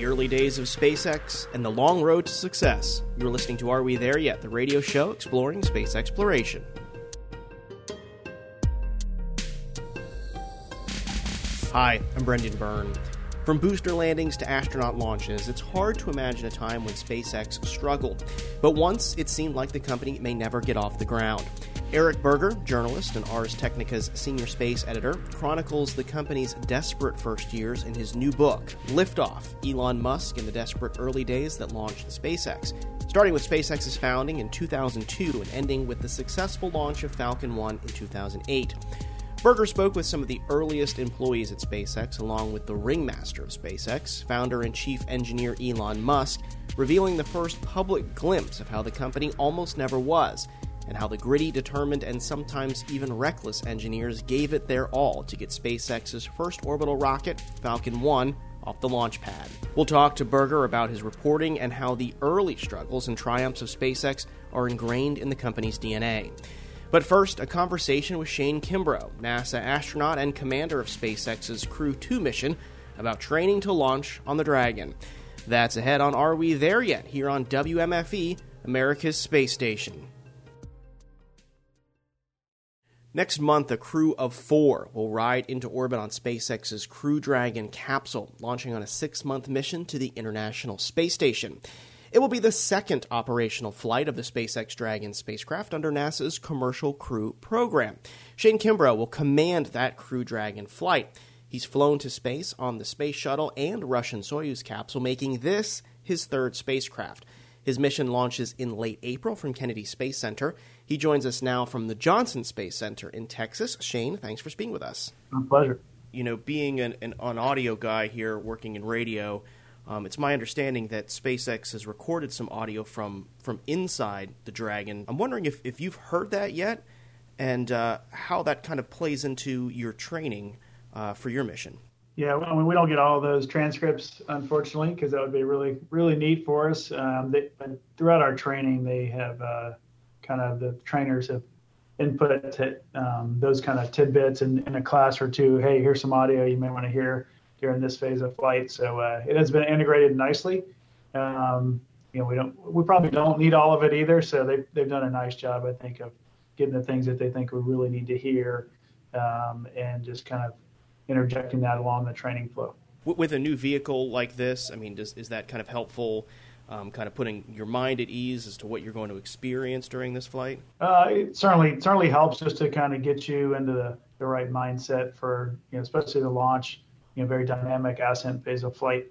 the early days of SpaceX and the long road to success. You're listening to Are We There Yet? the radio show exploring space exploration. Hi, I'm Brendan Byrne. From booster landings to astronaut launches, it's hard to imagine a time when SpaceX struggled. But once, it seemed like the company may never get off the ground. Eric Berger, journalist and Ars Technica's senior space editor, chronicles the company's desperate first years in his new book, Liftoff Elon Musk in the Desperate Early Days That Launched SpaceX. Starting with SpaceX's founding in 2002 and ending with the successful launch of Falcon 1 in 2008. Berger spoke with some of the earliest employees at SpaceX, along with the ringmaster of SpaceX, founder and chief engineer Elon Musk, revealing the first public glimpse of how the company almost never was and how the gritty, determined, and sometimes even reckless engineers gave it their all to get SpaceX's first orbital rocket, Falcon 1, off the launch pad. We'll talk to Berger about his reporting and how the early struggles and triumphs of SpaceX are ingrained in the company's DNA. But first, a conversation with Shane Kimbrough, NASA astronaut and commander of SpaceX's Crew 2 mission, about training to launch on the Dragon. That's ahead on Are We There Yet? here on WMFE, America's Space Station. Next month, a crew of four will ride into orbit on SpaceX's Crew Dragon capsule, launching on a six month mission to the International Space Station. It will be the second operational flight of the SpaceX Dragon spacecraft under NASA's Commercial Crew program. Shane Kimbrough will command that Crew Dragon flight. He's flown to space on the Space Shuttle and Russian Soyuz capsule, making this his third spacecraft. His mission launches in late April from Kennedy Space Center. He joins us now from the Johnson Space Center in Texas. Shane, thanks for speaking with us. My pleasure. You know, being an, an, an audio guy here working in radio, um, it's my understanding that SpaceX has recorded some audio from, from inside the Dragon. I'm wondering if, if you've heard that yet and uh, how that kind of plays into your training uh, for your mission. Yeah, I mean, we don't get all those transcripts, unfortunately, because that would be really, really neat for us. Um, they, throughout our training, they have uh, kind of the trainers have input to, um, those kind of tidbits in, in, a class or two. Hey, here's some audio you may want to hear during this phase of flight. So uh, it has been integrated nicely. Um, you know, we don't, we probably don't need all of it either. So they, they've done a nice job, I think, of getting the things that they think we really need to hear um, and just kind of interjecting that along the training flow. With a new vehicle like this, I mean, does, is that kind of helpful? Um, kind of putting your mind at ease as to what you're going to experience during this flight? Uh, it certainly certainly helps just to kind of get you into the, the right mindset for you know especially the launch, you know, very dynamic ascent phase of flight.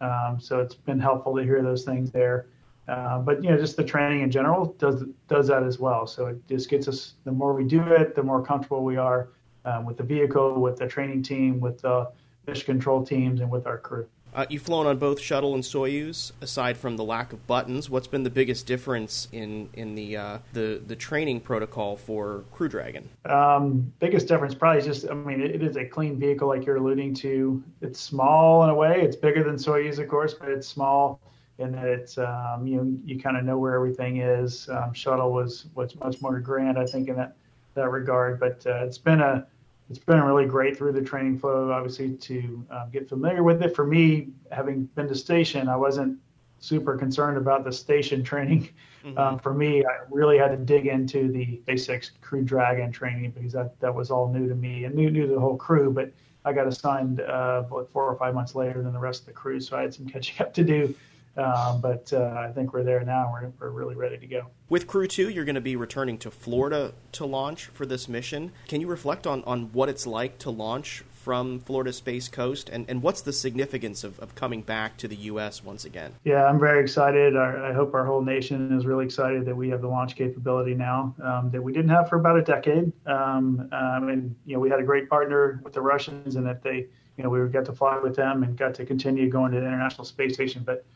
Um, so it's been helpful to hear those things there. Uh, but you know, just the training in general does does that as well. So it just gets us. The more we do it, the more comfortable we are um, with the vehicle, with the training team, with the mission control teams, and with our crew. Uh, you've flown on both shuttle and Soyuz. Aside from the lack of buttons, what's been the biggest difference in in the uh, the the training protocol for Crew Dragon? Um, biggest difference probably just I mean it, it is a clean vehicle like you're alluding to. It's small in a way. It's bigger than Soyuz, of course, but it's small in that it's um, you you kind of know where everything is. Um, shuttle was was much more grand, I think, in that that regard. But uh, it's been a it's been really great through the training flow, obviously, to um, get familiar with it. For me, having been to station, I wasn't super concerned about the station training. Mm-hmm. Um, for me, I really had to dig into the basics crew dragon training because that, that was all new to me and new, new to the whole crew. But I got assigned uh, four or five months later than the rest of the crew, so I had some catching up to do. Um, but uh, I think we're there now. We're, we're really ready to go. With Crew 2, you're going to be returning to Florida to launch for this mission. Can you reflect on, on what it's like to launch from Florida Space Coast and, and what's the significance of, of coming back to the U.S. once again? Yeah, I'm very excited. I, I hope our whole nation is really excited that we have the launch capability now um, that we didn't have for about a decade. Um, um, and, you know, we had a great partner with the Russians and that they, you know, we got to fly with them and got to continue going to the International Space Station. But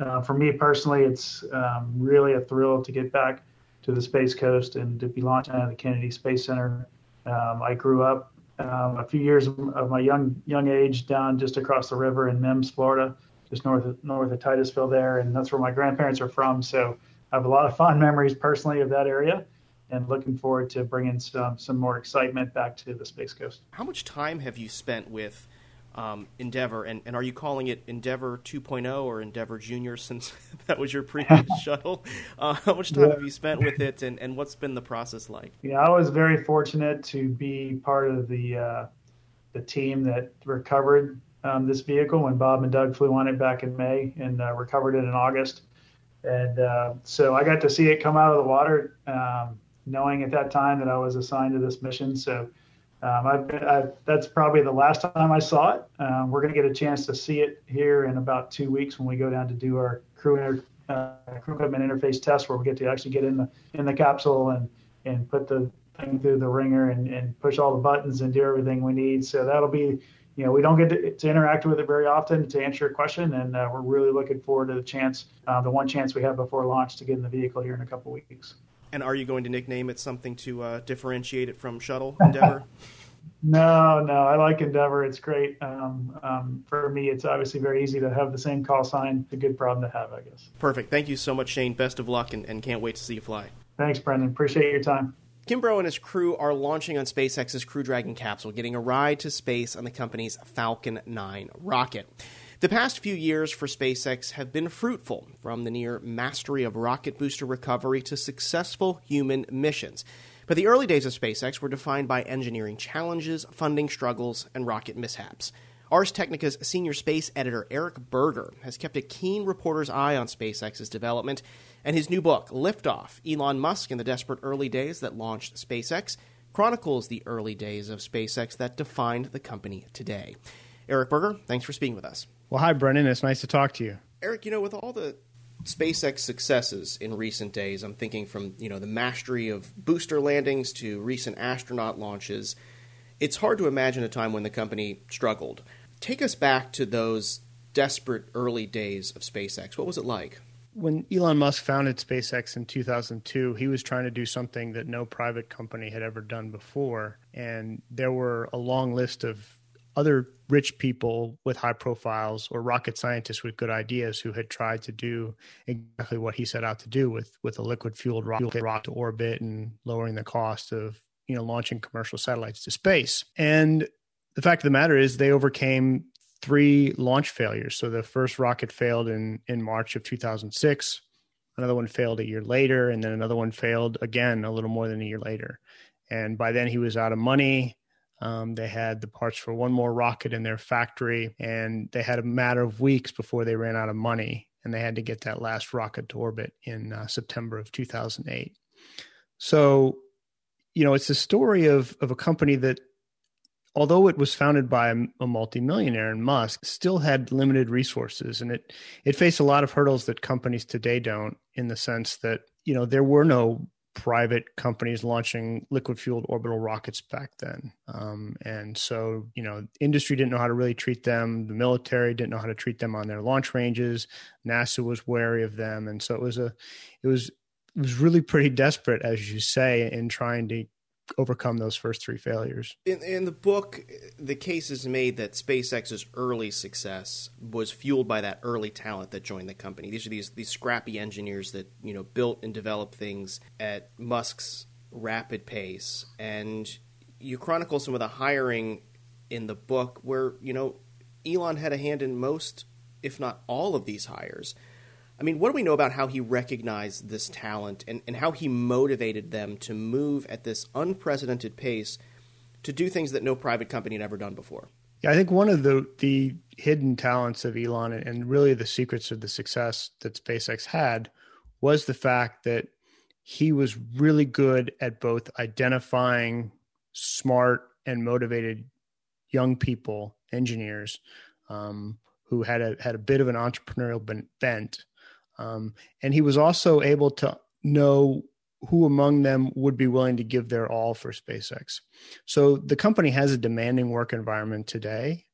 uh, for me personally, it's um, really a thrill to get back to the Space Coast and to be launching out of the Kennedy Space Center. Um, I grew up um, a few years of my young young age down just across the river in Mims, Florida, just north of, north of Titusville there, and that's where my grandparents are from. So I have a lot of fond memories personally of that area, and looking forward to bringing some some more excitement back to the Space Coast. How much time have you spent with um, endeavour. And, and are you calling it Endeavour 2.0 or Endeavour Junior since that was your previous shuttle? Uh, how much time yeah. have you spent with it, and, and what's been the process like? Yeah, I was very fortunate to be part of the uh, the team that recovered um, this vehicle when Bob and Doug flew on it back in May and uh, recovered it in August. And uh, so I got to see it come out of the water, um, knowing at that time that I was assigned to this mission. So um, been, I've, that's probably the last time I saw it. Um, we're going to get a chance to see it here in about two weeks when we go down to do our crew inter, uh, crew equipment interface test, where we get to actually get in the in the capsule and and put the thing through the ringer and, and push all the buttons and do everything we need. So that'll be you know, we don't get to, to, interact with it very often to answer your question, and uh, we're really looking forward to the chance, uh, the one chance we have before launch to get in the vehicle here in a couple weeks. And are you going to nickname it something to uh, differentiate it from Shuttle Endeavour? no, no, I like Endeavour. It's great. Um, um, for me, it's obviously very easy to have the same call sign. It's a good problem to have, I guess. Perfect. Thank you so much, Shane. Best of luck, and, and can't wait to see you fly. Thanks, Brendan. Appreciate your time. Kimbrough and his crew are launching on SpaceX's Crew Dragon capsule, getting a ride to space on the company's Falcon 9 rocket. The past few years for SpaceX have been fruitful, from the near mastery of rocket booster recovery to successful human missions. But the early days of SpaceX were defined by engineering challenges, funding struggles, and rocket mishaps. Ars Technica's senior space editor Eric Berger has kept a keen reporter's eye on SpaceX's development and his new book, Liftoff Elon Musk in the Desperate Early Days That Launched SpaceX, chronicles the early days of SpaceX that defined the company today. Eric Berger, thanks for speaking with us. Well, hi, Brendan. It's nice to talk to you. Eric, you know, with all the SpaceX successes in recent days, I'm thinking from, you know, the mastery of booster landings to recent astronaut launches, it's hard to imagine a time when the company struggled. Take us back to those desperate early days of SpaceX. What was it like? when Elon Musk founded SpaceX in 2002, he was trying to do something that no private company had ever done before. And there were a long list of other rich people with high profiles or rocket scientists with good ideas who had tried to do exactly what he set out to do with, with a liquid fueled rocket, rocket to orbit and lowering the cost of you know launching commercial satellites to space. And the fact of the matter is they overcame three launch failures. So the first rocket failed in in March of 2006. Another one failed a year later, and then another one failed again a little more than a year later. And by then he was out of money. Um, they had the parts for one more rocket in their factory, and they had a matter of weeks before they ran out of money, and they had to get that last rocket to orbit in uh, September of 2008. So, you know, it's the story of of a company that although it was founded by a, a multimillionaire and Musk, still had limited resources, and it it faced a lot of hurdles that companies today don't. In the sense that you know there were no private companies launching liquid fueled orbital rockets back then. Um, and so, you know, industry didn't know how to really treat them. The military didn't know how to treat them on their launch ranges. NASA was wary of them. And so it was a, it was, it was really pretty desperate, as you say, in trying to overcome those first three failures. In, in, the book, the case is made that SpaceX's early success was fueled by that early talent that joined the company. These are these these scrappy engineers that you know built and developed things at Musk's rapid pace, and you chronicle some of the hiring in the book where you know Elon had a hand in most, if not all, of these hires. I mean, what do we know about how he recognized this talent and, and how he motivated them to move at this unprecedented pace to do things that no private company had ever done before? Yeah, I think one of the the hidden talents of Elon and really the secrets of the success that SpaceX had was the fact that he was really good at both identifying smart and motivated young people, engineers, um, who had a had a bit of an entrepreneurial bent, um, and he was also able to know who among them would be willing to give their all for SpaceX. So the company has a demanding work environment today,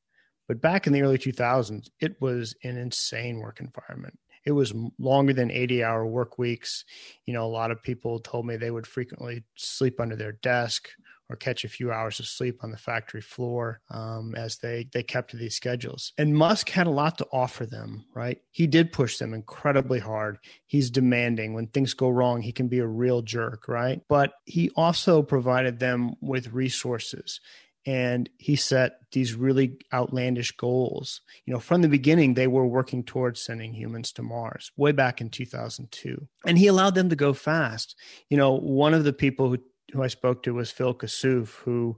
but back in the early 2000s, it was an insane work environment. It was longer than 80 hour work weeks. You know, a lot of people told me they would frequently sleep under their desk or catch a few hours of sleep on the factory floor um, as they they kept to these schedules. And Musk had a lot to offer them, right? He did push them incredibly hard. He's demanding. When things go wrong, he can be a real jerk, right? But he also provided them with resources and he set these really outlandish goals. You know, from the beginning, they were working towards sending humans to Mars way back in 2002. And he allowed them to go fast. You know, one of the people who, who I spoke to was Phil Kassouf, who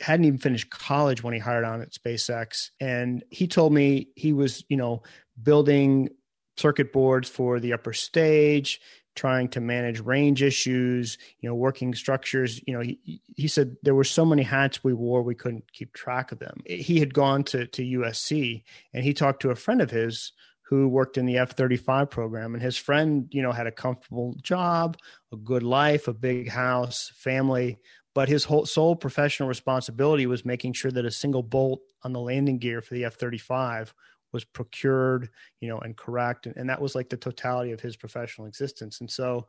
hadn't even finished college when he hired on at SpaceX. And he told me he was, you know, building circuit boards for the upper stage, trying to manage range issues, you know, working structures. You know, he, he said there were so many hats we wore, we couldn't keep track of them. He had gone to, to USC and he talked to a friend of his who worked in the F 35 program. And his friend, you know, had a comfortable job, a good life, a big house, family. But his whole sole professional responsibility was making sure that a single bolt on the landing gear for the F 35 was procured, you know, and correct. And, and that was like the totality of his professional existence. And so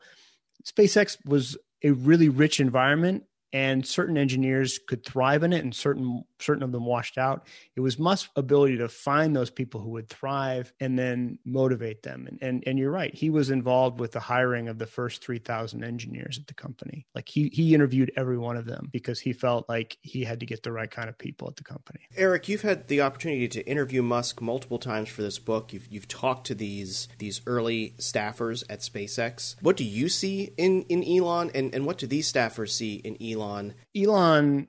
SpaceX was a really rich environment and certain engineers could thrive in it and certain certain of them washed out. It was musk's ability to find those people who would thrive and then motivate them. And and, and you're right he was involved with the hiring of the first 3000 engineers at the company. Like he he interviewed every one of them because he felt like he had to get the right kind of people at the company. Eric you've had the opportunity to interview musk multiple times for this book. You've you've talked to these these early staffers at SpaceX. What do you see in in Elon and and what do these staffers see in Elon Elon. Elon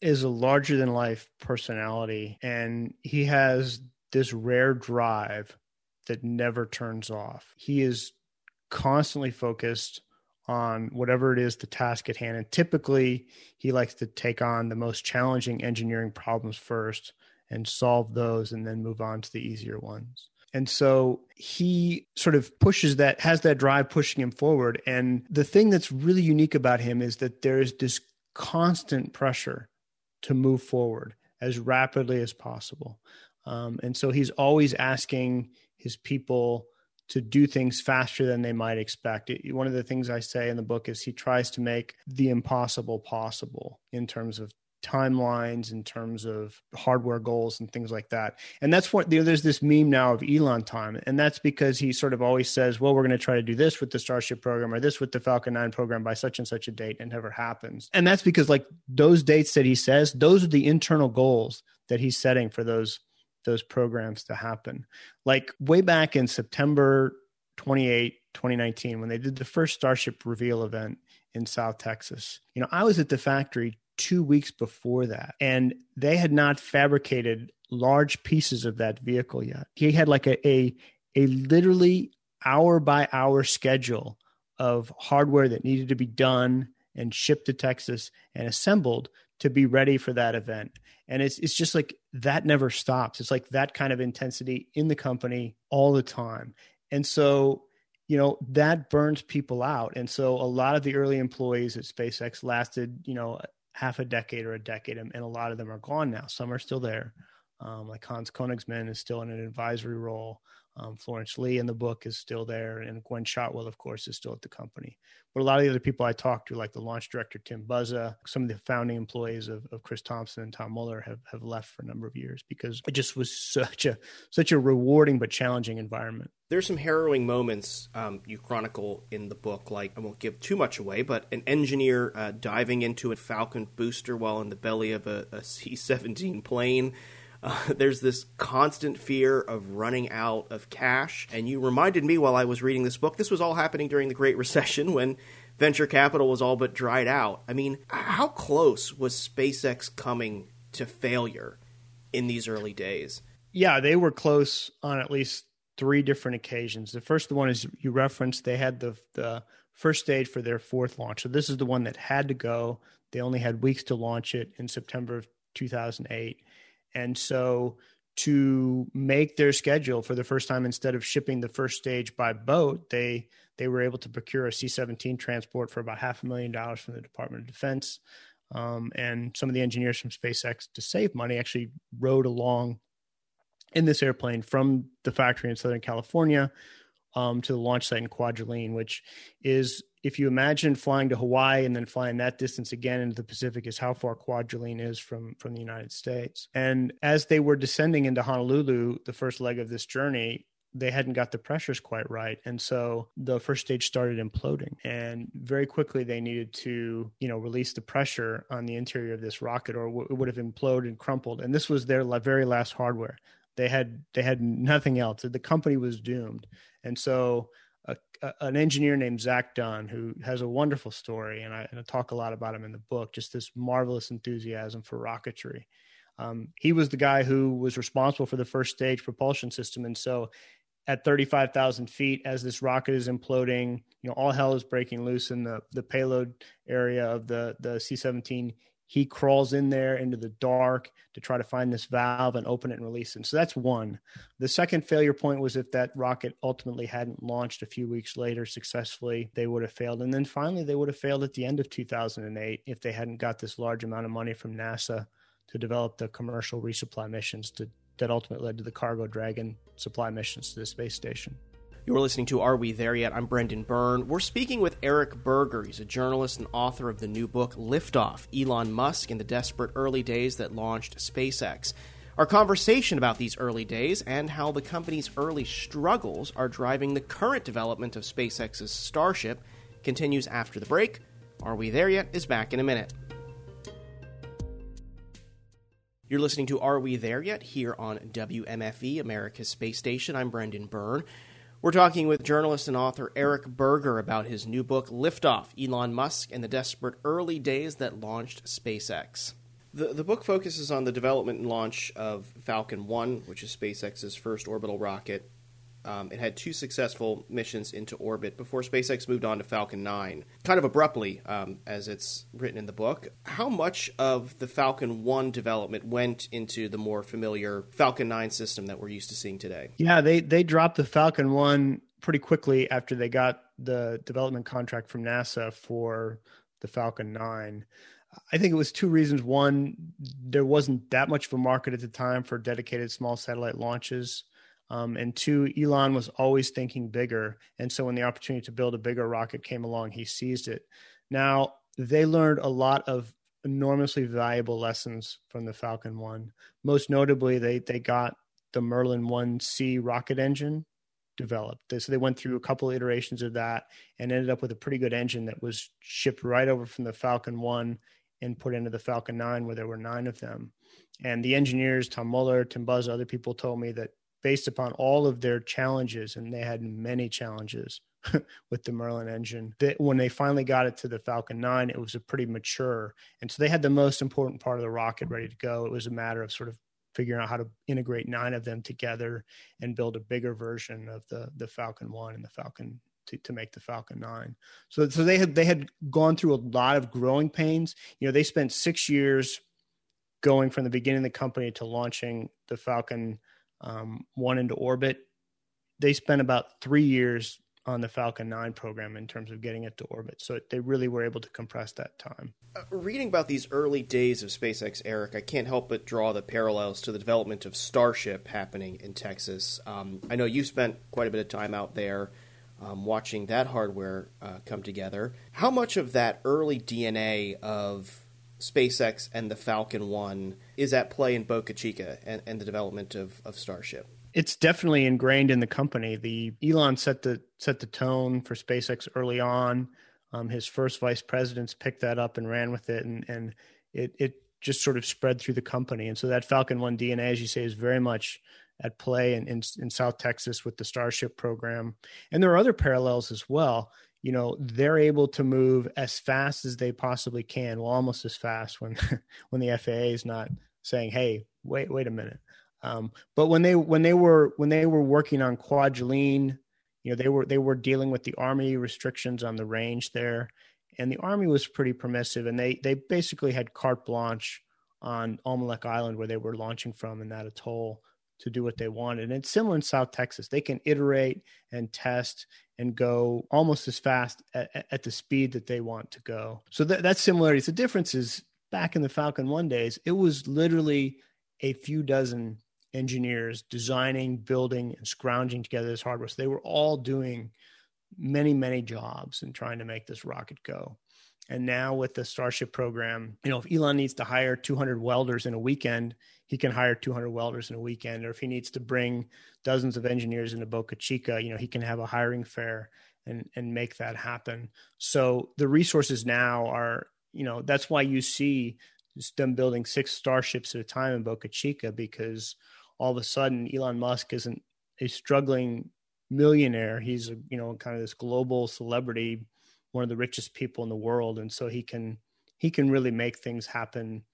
is a larger than life personality, and he has this rare drive that never turns off. He is constantly focused on whatever it is the task at hand. And typically, he likes to take on the most challenging engineering problems first and solve those and then move on to the easier ones. And so he sort of pushes that, has that drive pushing him forward. And the thing that's really unique about him is that there's this constant pressure to move forward as rapidly as possible. Um, and so he's always asking his people to do things faster than they might expect. It, one of the things I say in the book is he tries to make the impossible possible in terms of timelines in terms of hardware goals and things like that. And that's what you know, there's this meme now of Elon time. And that's because he sort of always says, well, we're going to try to do this with the Starship program or this with the Falcon 9 program by such and such a date and never happens. And that's because like those dates that he says, those are the internal goals that he's setting for those those programs to happen. Like way back in September 28, 2019 when they did the first Starship reveal event in South Texas. You know, I was at the factory two weeks before that, and they had not fabricated large pieces of that vehicle yet. He had like a a, a literally hour by hour schedule of hardware that needed to be done and shipped to Texas and assembled to be ready for that event. And it's it's just like that never stops. It's like that kind of intensity in the company all the time. And so, you know, that burns people out. And so a lot of the early employees at SpaceX lasted, you know, half a decade or a decade, and, and a lot of them are gone now. Some are still there. Um, like Hans Koenigsmann is still in an advisory role. Um, Florence Li in the book is still there, and Gwynne Shotwell, of course, is still at the company. But a lot of the other people I talked to, like the launch director Tim Buzza, some of the founding employees of, of Chris Thompson and Tom Mueller, have, have left for a number of years because it just was such a such a rewarding but challenging environment. There's some harrowing moments um, you chronicle in the book, like I won't give too much away, but an engineer uh, diving into a Falcon booster while in the belly of a a C-17 plane there's this constant fear of running out of cash. And you reminded me while I was reading this book, this was all happening during the Great Recession when venture capital was all but dried out. I mean, how close was SpaceX coming to failure in these early days? Yeah, they were close on at least three different occasions. The first one is you referenced they had the the first stage for their fourth launch. So this is the one that had to go. They only had weeks to launch it in September of 2008. And so to make their schedule for the first time instead of shipping the first stage by boat, they they were able to procure a C-17 transport for about half a million dollars from the Department of Defense. Um, and some of the engineers from SpaceX, to save money, actually rode along in this airplane from the factory in Southern California um, to the launch site in Kwajalein, which is if you imagine flying to Hawaii and then flying that distance again into the Pacific is how far Kwajalein is from from the United States. And as they were descending into Honolulu, the first leg of this journey, they hadn't got the pressures quite right. And so the first stage started imploding and very quickly they needed to you know release the pressure on the interior of this rocket or it would have imploded and crumpled. And this was their very last hardware they had they had nothing else the company was doomed and so a, a, an engineer named Zach Dunn, who has a wonderful story, and I, and I, talk a lot about him in the book. Just this marvelous enthusiasm for rocketry, um, he was the guy who was responsible for the first stage propulsion system. And so at 35,000 feet, as this rocket is imploding, you know, all hell is breaking loose in the, the payload area of the, the C 17. He crawls in there into the dark to try to find this valve and open it and release it. So that's one. The second failure point was if that rocket ultimately hadn't launched a few weeks later successfully, they would have failed. And then finally, they would have failed at the end of 2008 if they hadn't got this large amount of money from NASA to develop the commercial resupply missions to, that ultimately led to the Cargo Dragon supply missions to the space station. You're listening to Are We There Yet? I'm Brendan Byrne. We're speaking with Eric Berger. He's a journalist and author of the new book, Liftoff Elon Musk in the Desperate Early Days That Launched SpaceX. Our conversation about these early days and how the company's early struggles are driving the current development of SpaceX's Starship continues after the break. Are We There Yet? is back in a minute. You're listening to Are We There Yet? here on WMFE, America's Space Station. I'm Brendan Byrne. We're talking with journalist and author Eric Berger about his new book, Liftoff Elon Musk and the Desperate Early Days That Launched SpaceX. The, the book focuses on the development and launch of Falcon 1, which is SpaceX's first orbital rocket, um, it had two successful missions into orbit before SpaceX moved on to Falcon 9, kind of abruptly, um, as it's written in the book. How much of the Falcon 1 development went into the more familiar Falcon 9 system that we're used to seeing today? Yeah, they, they dropped the Falcon 1 pretty quickly after they got the development contract from NASA for the Falcon 9. I think it was two reasons. One, there wasn't that much of a market at the time for dedicated small satellite launches. Um, and two, Elon was always thinking bigger. And so when the opportunity to build a bigger rocket came along, he seized it. Now, they learned a lot of enormously valuable lessons from the Falcon 1. Most notably, they, they got the Merlin 1C rocket engine developed. So they went through a couple of iterations of that and ended up with a pretty good engine that was shipped right over from the Falcon 1 and put into the Falcon 9, where there were nine of them. And the engineers, Tom Mueller, Tim Buzza, other people told me that based upon all of their challenges, and they had many challenges with the Merlin engine. That when they finally got it to the Falcon 9, it was a pretty mature. And so they had the most important part of the rocket ready to go. It was a matter of sort of figuring out how to integrate nine of them together and build a bigger version of the the Falcon 1 and the Falcon to, to make the Falcon 9. So so they had they had gone through a lot of growing pains. You know, they spent 6 years going from the beginning of the company to launching the Falcon um, one into orbit. They spent about three years on the Falcon 9 program in terms of getting it to orbit. So they really were able to compress that time. Uh, reading about these early days of SpaceX, Eric, I can't help but draw the parallels to the development of Starship happening in Texas. Um, I know you spent quite a bit of time out there um, watching that hardware uh, come together. How much of that early DNA of SpaceX and the Falcon 1 is at play in Boca Chica and, and the development of, of Starship? It's definitely ingrained in the company. The Elon set the set the tone for SpaceX early on. Um, his first vice presidents picked that up and ran with it, and and it it just sort of spread through the company. And so that Falcon One DNA, as you say, is very much at play in, in, in South Texas with the Starship program. And there are other parallels as well you know they're able to move as fast as they possibly can well almost as fast when when the faa is not saying hey wait wait a minute. Um, but when they when they were when they were working on kwajalein you know they were they were dealing with the army restrictions on the range there and the army was pretty permissive and they they basically had carte blanche on Omelek Island where they were launching from in that atoll to do what they wanted. And it's similar in South Texas. They can iterate and test and go almost as fast at, at the speed that they want to go. So that, that's similarities. The difference is back in the Falcon 1 days, it was literally a few dozen engineers designing, building, and scrounging together this hardware. So they were all doing many, many jobs and trying to make this rocket go. And now with the Starship program, you know, if Elon needs to hire 200 welders in a weekend, he can hire 200 welders in a weekend. Or if he needs to bring dozens of engineers into Boca Chica, you know, he can have a hiring fair and and make that happen. So the resources now are, you know, that's why you see them building six starships at a time in Boca Chica because all of a sudden Elon Musk isn't a struggling millionaire. He's a, you know kind of this global celebrity, one of the richest people in the world, and so he can he can really make things happen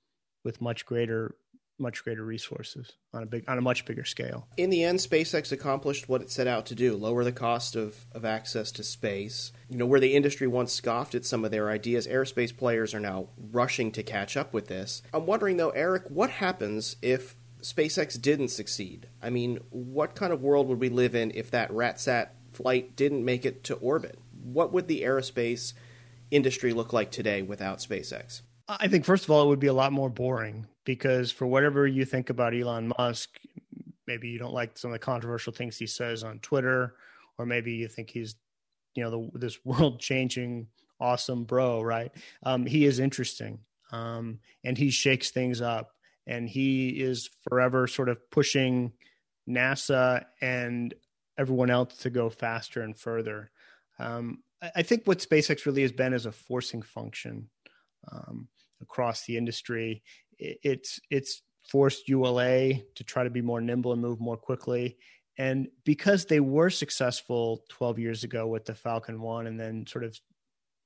with much greater much greater resources on a big on a much bigger scale. In the end, SpaceX accomplished what it set out to do: lower the cost of, of access to space. You know, where the industry once scoffed at some of their ideas, aerospace players are now rushing to catch up with this. I'm wondering though, Eric, what happens if SpaceX didn't succeed? I mean, what kind of world would we live in if that RatSat flight didn't make it to orbit? What would the aerospace industry look like today without SpaceX? I think first of all, it would be a lot more boring because for whatever you think about Elon Musk, maybe you don't like some of the controversial things he says on Twitter, or maybe you think he's, you know, the, this world changing awesome bro, right? Um, he is interesting, um, and he shakes things up, and he is forever sort of pushing NASA and everyone else to go faster and further. Um, I think what SpaceX really has been is a forcing function. Um, across the industry. It's it's forced ULA to try to be more nimble and move more quickly. And because they were successful 12 years ago with the Falcon 1, and then sort of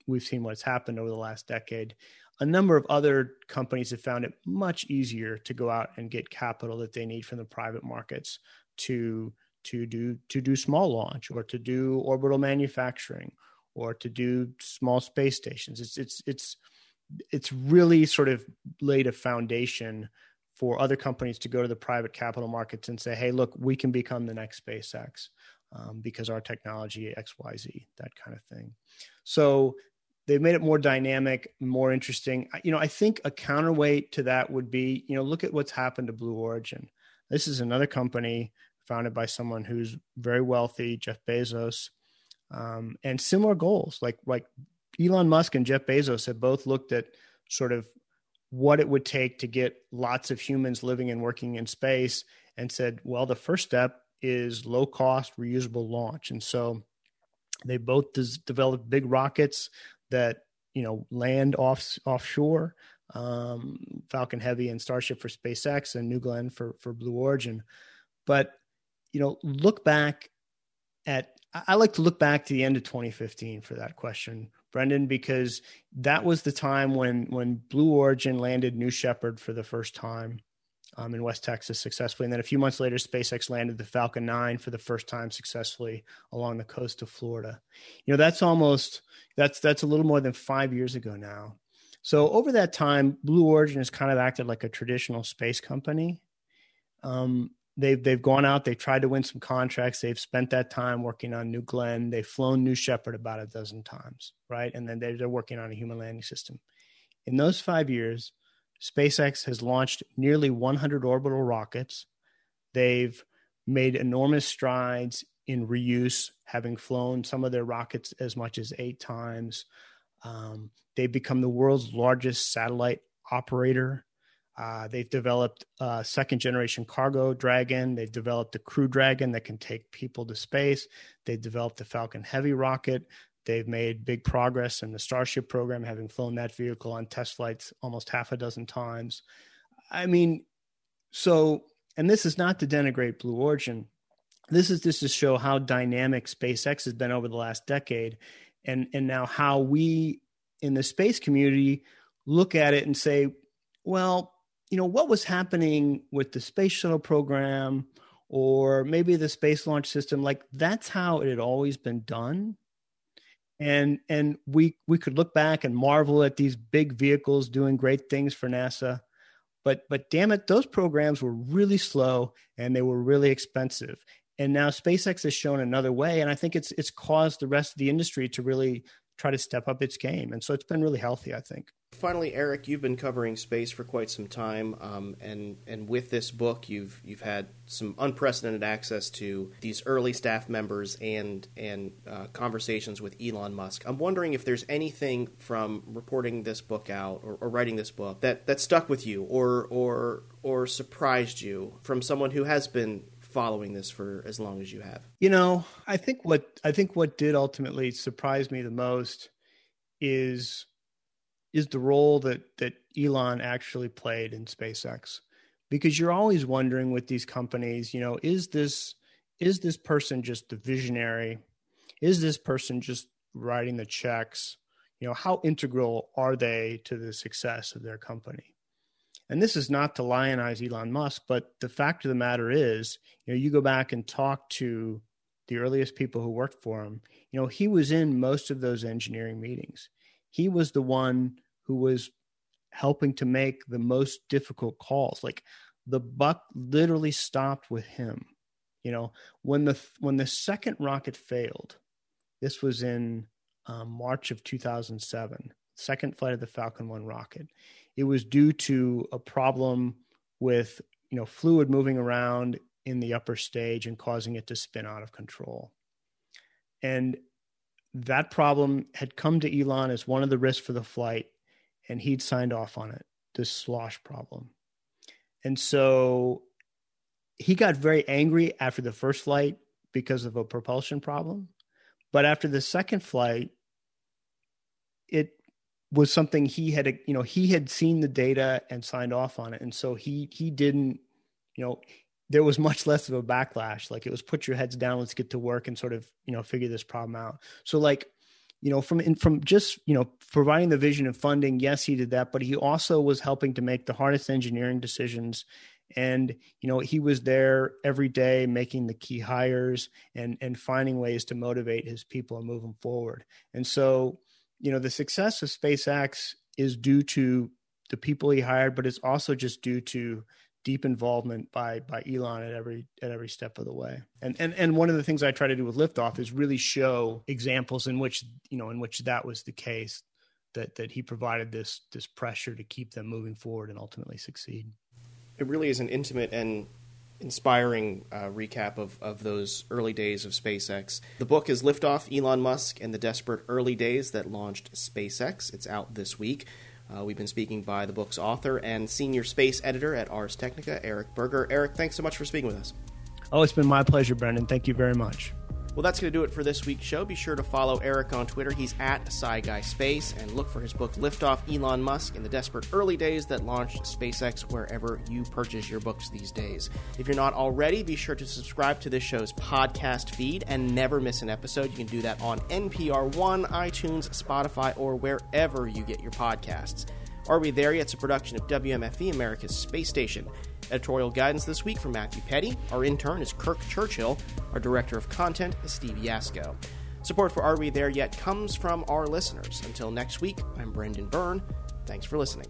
we've seen what's happened over the last decade, a number of other companies have found it much easier to go out and get capital that they need from the private markets to to do to do small launch or to do orbital manufacturing or to do small space stations. It's it's it's it's really sort of laid a foundation for other companies to go to the private capital markets and say, hey, look, we can become the next SpaceX um, because our technology XYZ, that kind of thing. So they've made it more dynamic, more interesting. You know, I think a counterweight to that would be, you know, look at what's happened to Blue Origin. This is another company founded by someone who's very wealthy, Jeff Bezos, um, and similar goals. Like like Elon Musk and Jeff Bezos have both looked at sort of what it would take to get lots of humans living and working in space and said, well, the first step is low cost, reusable launch. And so they both des- developed big rockets that, you know, land off offshore, um, Falcon Heavy and Starship for SpaceX and New Glenn for, for Blue Origin. But, you know, look back at, I like to look back to the end of 2015 for that question Brendan, because that was the time when when Blue Origin landed New Shepard for the first time um, in West Texas successfully, and then a few months later, SpaceX landed the Falcon 9 for the first time successfully along the coast of Florida. You know, that's almost that's that's a little more than five years ago now. So over that time, Blue Origin has kind of acted like a traditional space company. Um, they've they've gone out, they've tried to win some contracts, they've spent that time working on New Glenn, they've flown New Shepard about a dozen times, right? And then they're, they're working on a human landing system. In those five years, SpaceX has launched nearly 100 orbital rockets. They've made enormous strides in reuse, having flown some of their rockets as much as eight times. Um, they've become the world's largest satellite operator. Uh, they've developed a second generation cargo dragon. They've developed a crew dragon that can take people to space. They've developed the Falcon Heavy rocket. They've made big progress in the Starship program, having flown that vehicle on test flights almost half a dozen times. I mean, so, and this is not to denigrate Blue Origin. This is just to show how dynamic SpaceX has been over the last decade, and and now how we in the space community look at it and say, well, you know, what was happening with the space shuttle program or maybe the space launch system, like that's how it had always been done. And and we we could look back and marvel at these big vehicles doing great things for NASA. But but damn it, those programs were really slow and they were really expensive. And now SpaceX has shown another way, and I think it's it's caused the rest of the industry to really try to step up its game. And so it's been really healthy, I think. Finally, Eric, you've been covering space for quite some time, um, and and with this book, you've you've had some unprecedented access to these early staff members and and uh, conversations with Elon Musk. I'm wondering if there's anything from reporting this book out or, or writing this book that that stuck with you or or or surprised you from someone who has been following this for as long as you have. You know, I think what I think what did ultimately surprise me the most is is the role that that Elon actually played in SpaceX. Because you're always wondering with these companies you know is this is this person just the visionary? Is this person just writing the checks? You know how integral are they to the success of their company? And this is not to lionize Elon Musk but the fact of the matter is you know you go back and talk to the earliest people who worked for him you know he was in most of those engineering meetings. He was the one who was helping to make the most difficult calls. Like the buck literally stopped with him. You know, when the when the second rocket failed, this was in um, March of 2007, second flight of the Falcon 1 rocket. It was due to a problem with you know fluid moving around in the upper stage and causing it to spin out of control. And that problem had come to Elon as one of the risks for the flight, and he'd signed off on it, this slosh problem. And so he got very angry after the first flight because of a propulsion problem. But after the second flight, it was something he had, you know, he had seen the data and signed off on it. And so he, he didn't, you know, there was much less of a backlash. Like it was put your heads down, let's get to work and sort of, you know, figure this problem out. So like, you know, from in, from just, you know, providing the vision and funding, yes, he did that, but he also was helping to make the hardest engineering decisions. And, you know, he was there every day making the key hires and and finding ways to motivate his people and move them forward. And so, you know, the success of SpaceX is due to the people he hired, but it's also just due to deep involvement by by Elon at every at every step of the way. And and and one of the things I try to do with liftoff is really show examples in which you know in which that was the case that that he provided this this pressure to keep them moving forward and ultimately succeed. It really is an intimate and inspiring uh, recap of, of those early days of SpaceX. The book is Liftoff Elon Musk and the Desperate Early Days That Launched SpaceX. It's out this week. Uh, we've been speaking by the book's author and senior space editor at Ars Technica, Eric Berger. Eric, thanks so much for speaking with us. Oh, it's been my pleasure, Brendan. Thank you very much. Well, that's going to do it for this week's show. Be sure to follow Eric on Twitter. He's at SciGuySpace and look for his book Liftoff Elon Musk in the desperate early days that launched SpaceX wherever you purchase your books these days. If you're not already, be sure to subscribe to this show's podcast feed and never miss an episode. You can do that on NPR One, iTunes, Spotify, or wherever you get your podcasts. Are We There Yet? It's a production of WMFE, America's Space Station. Editorial guidance this week from Matthew Petty. Our intern is Kirk Churchill. Our director of content is Steve Yasko. Support for Are We There Yet comes from our listeners. Until next week, I'm Brendan Byrne. Thanks for listening.